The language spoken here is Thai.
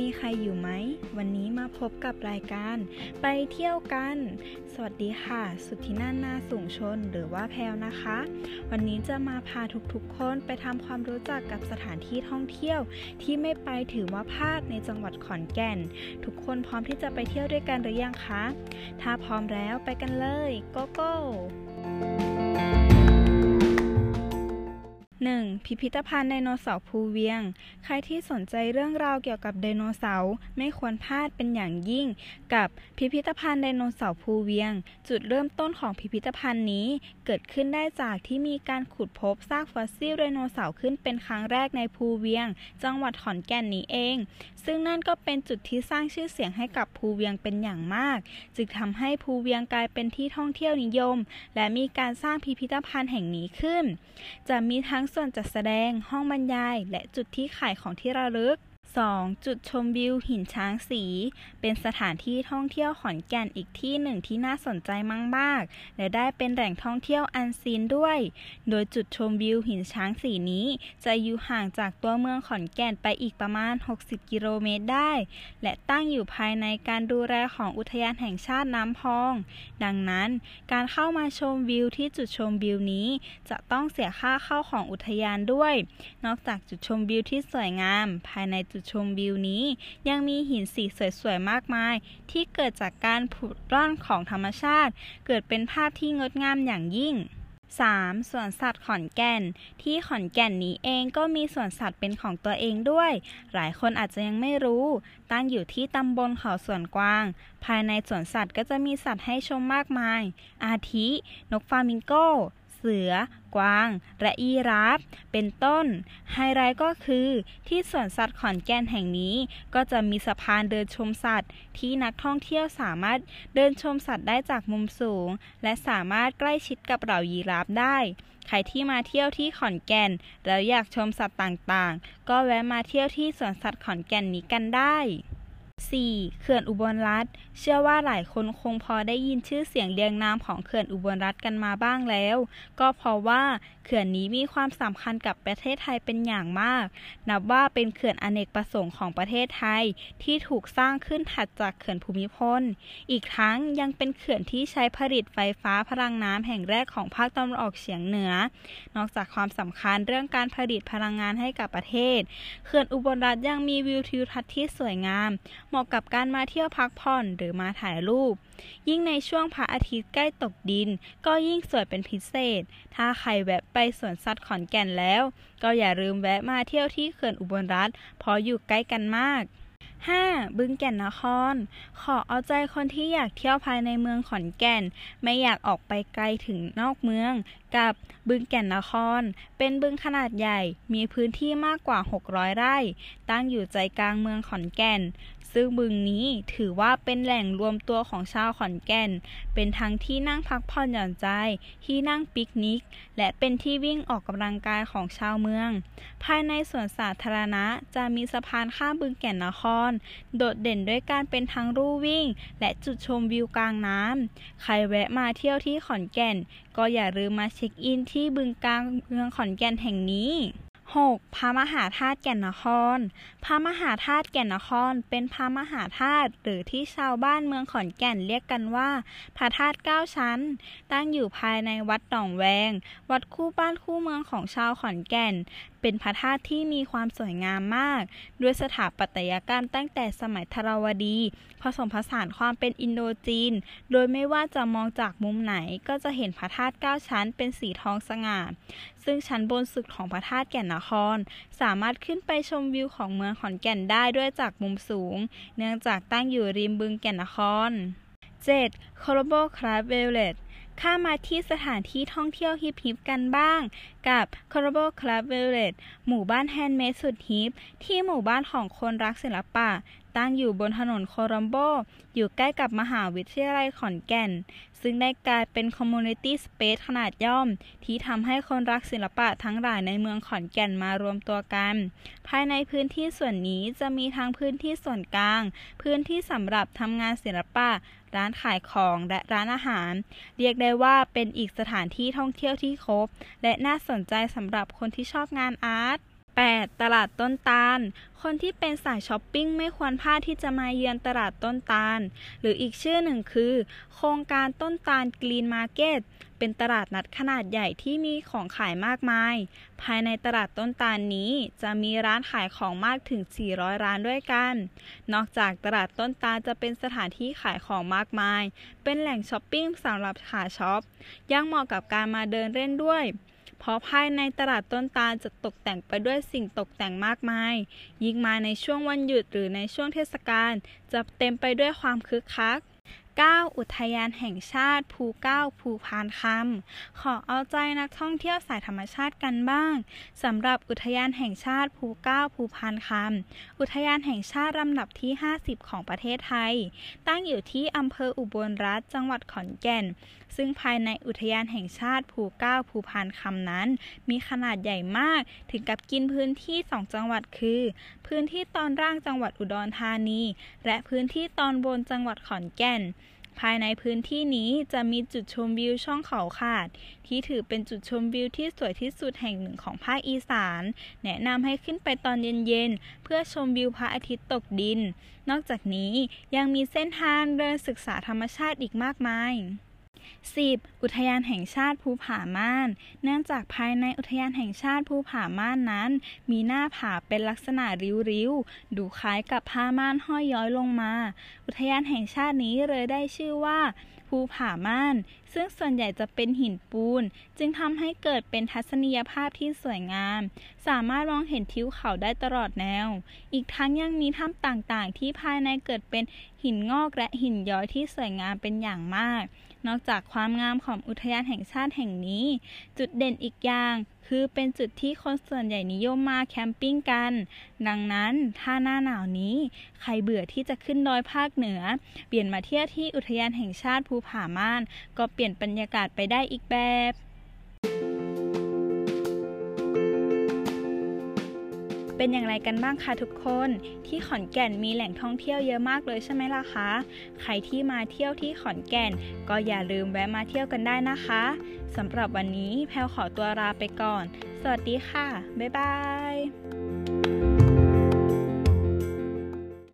มีใครอยู่ไหม วันนี้มาพบกับรายการ ไปเที่ยวกัน สวัสดีค่ะ สุทธินันนาสูงชนหรือว่าแพลวนะคะ วันนี้จะมาพาทุกๆคนไปทำความรู้จักกับสถานที่ท่องเที่ยว ที่ไม่ไปถือว่าพลาดในจังหวัดขอนแก่น ทุกคนพร้อมที่จะไปเที่ยวด้วยกันหรือยังคะ ถ้าพร้อมแล้วไปกันเลยโกโก้ 1. พิพิธภัณฑ์ไดโนเสาร์ภูเวียง ใครที่สนใจเรื่องราวเกี่ยวกับไดโนเสาร์ไม่ควรพลาดเป็นอย่างยิ่ง กับพิพิธภัณฑ์ไดโนเสาร์ภูเวียง จุดเริ่มต้นของพิพิธภัณฑ์นี้เกิดขึ้นได้จากที่มีการขุดพบซากฟอสซิลไดโนเสาร์ขึ้นเป็นครั้งแรกในภูเวียง จังหวัดขอนแก่นนี้เอง ซึ่งนั่นก็เป็นจุดที่สร้างชื่อเสียงให้กับภูเวียงเป็นอย่างมาก จึงทำให้ภูเวียงกลายเป็นที่ท่องเที่ยวนิยม และมีการสร้างพิพิธภัณฑ์แห่งนี้ขึ้น จะมีทั้งส่วนจัดแสดง ห้องบรรยาย และจุดที่ขายของที่ระลึก 2. จุดชมวิวหินช้างสี เป็นสถานที่ท่องเที่ยวขอนแก่นอีกที่หนึ่งที่น่าสนใจมาก และได้เป็นแหล่งท่องเที่ยวอันซีนด้วย โดยจุดชมวิวหินช้างสีนี้ จะอยู่ห่างจากตัวเมืองขอนแก่นไปอีกประมาณ 60 กิโลเมตรได้ และตั้งอยู่ภายในการดูแลของอุทยานแห่งชาติน้ำพอง ดังนั้นการเข้ามาชมวิวที่จุดชมวิวนี้ จะต้องเสียค่าเข้าของอุทยานด้วย นอกจากจุดชมวิวที่สวยงาม ภายในจุดชมวิวนี้ ยังมีหินสีสวยๆมากมาย ที่เกิดจากการผุดร่อนของธรรมชาติ เกิดเป็นภาพที่งดงามอย่างยิ่ง 3. สวนสัตว์ขอนแก่น ที่ขอนแก่นนี้เองก็มีสวนสัตว์เป็นของตัวเองด้วย หลายคนอาจจะยังไม่รู้ ตั้งอยู่ที่ตำบลเขาสวนกวาง ภายในสวนสัตว์ก็จะมีสัตว์ให้ชมมากมาย อาทิ นกฟามิงโก สือ กวาง และยีราฟ เป็นต้น ไฮไลท์ก็คือที่สวนสัตว์ขอนแก่นแห่งนี้ ก็จะมีสะพานเดินชมสัตว์ ที่นักท่องเที่ยวสามารถเดินชมสัตว์ได้จากมุมสูง และสามารถใกล้ชิดกับเหล่ายีราฟได้ ใครที่มาเที่ยวที่ขอนแก่น แล้วอยากชมสัตว์ต่างๆ ก็แวะมาเที่ยวที่สวนสัตว์ขอนแก่นนี้กันได้ 4. เขื่อนอุบลรัฐ เชื่อว่าหลายคนคงพอได้ยินชื่อเสียงเรียงนามของเขื่อนอุบลรัฐกันมาบ้างแล้ว ก็เพราะว่าเขื่อนนี้มีความสำคัญกับประเทศไทยเป็นอย่างมาก นับว่าเป็นเขื่อนอเนกประสงค์ของประเทศไทยที่ถูกสร้างขึ้นถัดจากเขื่อนภูมิพล อีกทั้งยังเป็นเขื่อนที่ใช้ผลิตไฟฟ้าพลังน้ำแห่งแรกของภาคตะวันออกเฉียงเหนือ นอกจากความสำคัญเรื่องการผลิตพลังงานให้กับประเทศ เขื่อนอุบลรัฐยังมีวิวทิวทัศน์ที่สวยงาม เหมาะกับการมาเที่ยวพักผ่อนหรือมาถ่ายรูป ยิ่งในช่วงพระอาทิตย์ใกล้ตกดิน ก็ยิ่งสวยเป็นพิเศษ ถ้าใครแวะไปสวนสัตว์ขอนแก่นแล้ว ก็อย่าลืมแวะมาเที่ยวที่เขื่อนอุบลรัฐเพราะอยู่ใกล้กันมาก 5. บึงแก่นนคร ขอเอาใจคนที่อยากเที่ยวภายในเมืองขอนแก่น ไม่อยากออกไปไกลถึงนอกเมือง กับบึงแก่นนคร เป็นบึงขนาดใหญ่ มีพื้นที่มากกว่า 600 ไร่ ตั้งอยู่ใจกลางเมืองขอนแก่น ซึ่งบึงนี้ถือว่าเป็นแหล่งรวมตัวของชาวขอนแก่น เป็นทั้งที่นั่งพักผ่อนหย่อนใจ ที่นั่งปิกนิก และเป็นที่วิ่งออกกำลังกายของชาวเมือง ภายในสวนสาธารณะจะมีสะพานข้ามบึงแก่นนคร โดดเด่นด้วยการเป็นทั้งลู่วิ่ง และจุดชมวิวกลางน้ำ ใครแวะมาเที่ยวที่ขอนแก่น ก็อย่าลืมมาเช็คอินที่บึงกลางเมืองขอนแก่นแห่งนี้ 6. พระมหาธาตุแก่นนคร พระมหาธาตุแก่นนคร เป็นพระมหาธาตุหรือที่ชาวบ้านเมืองขอนแก่นเรียกกันว่า พระธาตุเก้าชั้น ตั้งอยู่ภายในวัดหนองแวง วัดคู่บ้านคู่เมืองของชาวขอนแก่น เป็นพระธาตุที่มีความสวยงามมาก ด้วยสถาปัตยกรรมตั้งแต่สมัยธราวดี ผสมผสานความเป็นอินโดจีน โดยไม่ว่าจะมองจากมุมไหนก็จะเห็นพระธาตุเก้าชั้นเป็นสีทองสง่า ซึ่งชั้นบนสุดของพระธาตุแก่นนคร สามารถขึ้นไปชมวิวของเมืองขอนแก่นได้ด้วยจากมุมสูง เนื่องจากตั้งอยู่ริมบึงแก่นนคร 7. c o l o b o Club Village ข้ามาที่สถานที่ท่องเที่ยวฮิปฮิปกันบ้าง กับ c o r a b l e Club Village หมู่บ้าน handmade สุด hip ที่หมู่บ้านของคนรักศิลปะ ตั้งอยู่บนถนนโคลัมโบ อยู่ใกล้กับมหาวิทยาลัยขอนแก่น ซึ่งได้กลายเป็น community space ขนาดย่อม ที่ทำให้คนรักศิลปะทั้งหลายในเมืองขอนแก่นมารวมตัวกัน ภายในพื้นที่ส่วนนี้จะมีทั้งพื้นที่ส่วนกลาง พื้นที่สำหรับทำงานศิลปะร้านขายของและร้านอาหาร เรียกได้ว่าเป็นอีกสถานที่ท่องเที่ยวที่ครบ และน่าสนใจสำหรับคนที่ชอบงาน art 8. ตลาดต้นตาล คนที่เป็นสายช้อปปิ้งไม่ควรพลาดที่จะมาเยือนตลาดต้นตาล หรืออีกชื่อหนึ่งคือ โครงการต้นตาล Green Market เป็นตลาดนัดขนาดใหญ่ที่มีของขายมากมาย ภายในตลาดต้นตาลนี้จะมีร้านขายของมากถึง 400 ร้านด้วยกัน นอกจากตลาดต้นตาลจะเป็นสถานที่ขายของมากมาย เป็นแหล่งช้อปปิ้งสำหรับขาช็อป ยังเหมาะกับการมาเดินเล่นด้วย เพราะภายในตลาดต้นตาลจะตกแต่งไปด้วยสิ่งตกแต่งมากมาย ยิ่งมาในช่วงวันหยุดหรือในช่วงเทศกาลจะเต็มไปด้วยความคึกคัก 9. อุทยานแห่งชาติภูเก้าภูพานคำขอเอาใจนักท่องเที่ยวสายธรรมชาติกันบ้างสำหรับอุทยานแห่งชาติภูเก้าภูพานคำอุทยานแห่งชาติลำดับที่ 50 ของประเทศไทย ตั้งอยู่ที่อำเภออุบลรัฐจังหวัดขอนแก่น ซึ่งภายในอุทยานแห่งชาติภูเก้าภูพานคำนั้น มีขนาดใหญ่มากถึงกับกินพื้นที่สองจังหวัดคือ พื้นที่ตอนล่างจังหวัดอุดรธานี และพื้นที่ตอนบนจังหวัดขอนแก่น ภายในพื้นที่นี้จะมีจุดชมวิวช่องเขาขาด ที่ถือเป็นจุดชมวิวที่สวยที่สุดแห่งหนึ่งของภาคอีสาน แนะนำให้ขึ้นไปตอนเย็นๆ เพื่อชมวิวพระอาทิตย์ตกดิน นอกจากนี้ยังมีเส้นทางเดินศึกษาธรรมชาติอีกมากมาย 10. อุทยานแห่งชาติภูผาม่าน เนื่องจากภายในอุทยานแห่งชาติภูผาม่านนั้น มีหน้าผาเป็นลักษณะริ้วๆ ดูคล้ายกับผ้าม่านห้อยย้อยลงมา อุทยานแห่งชาตินี้เลยได้ชื่อว่า ภูผาม่าน ซึ่งส่วนใหญ่จะเป็นหินปูน จึงทำให้เกิดเป็นทัศนียภาพที่สวยงาม สามารถมองเห็นทิวเขาได้ตลอดแนว อีกทั้งยังมีถ้ำต่างๆ ที่ภายในเกิดเป็น หินงอกและหินย้อยที่สวยงามเป็นอย่างมาก นอกจากความงามของอุทยานแห่งชาติแห่งนี้ จุดเด่นอีกอย่าง คือเป็นจุดที่คนส่วนใหญ่นิยมมาแคมปิ้งกัน ดังนั้นถ้าหน้าหนาวนี้ ใครเบื่อที่จะขึ้นดอยภาคเหนือ เปลี่ยนมาเที่ยวที่อุทยานแห่งชาติภูผาม่าน ก็เปลี่ยนบรรยากาศไปได้อีกแบบ เป็นอย่างไรกันบ้างคะทุกคน ที่ขอนแก่นมีแหล่งท่องเที่ยวเยอะมากเลยใช่ไหมล่ะคะ ใครที่มาเที่ยวที่ขอนแก่น ก็อย่าลืมแวะมาเที่ยวกันได้นะคะสำหรับวันนี้แพลวขอตัวลาไปก่อน สวัสดีค่ะ บ๊ายบาย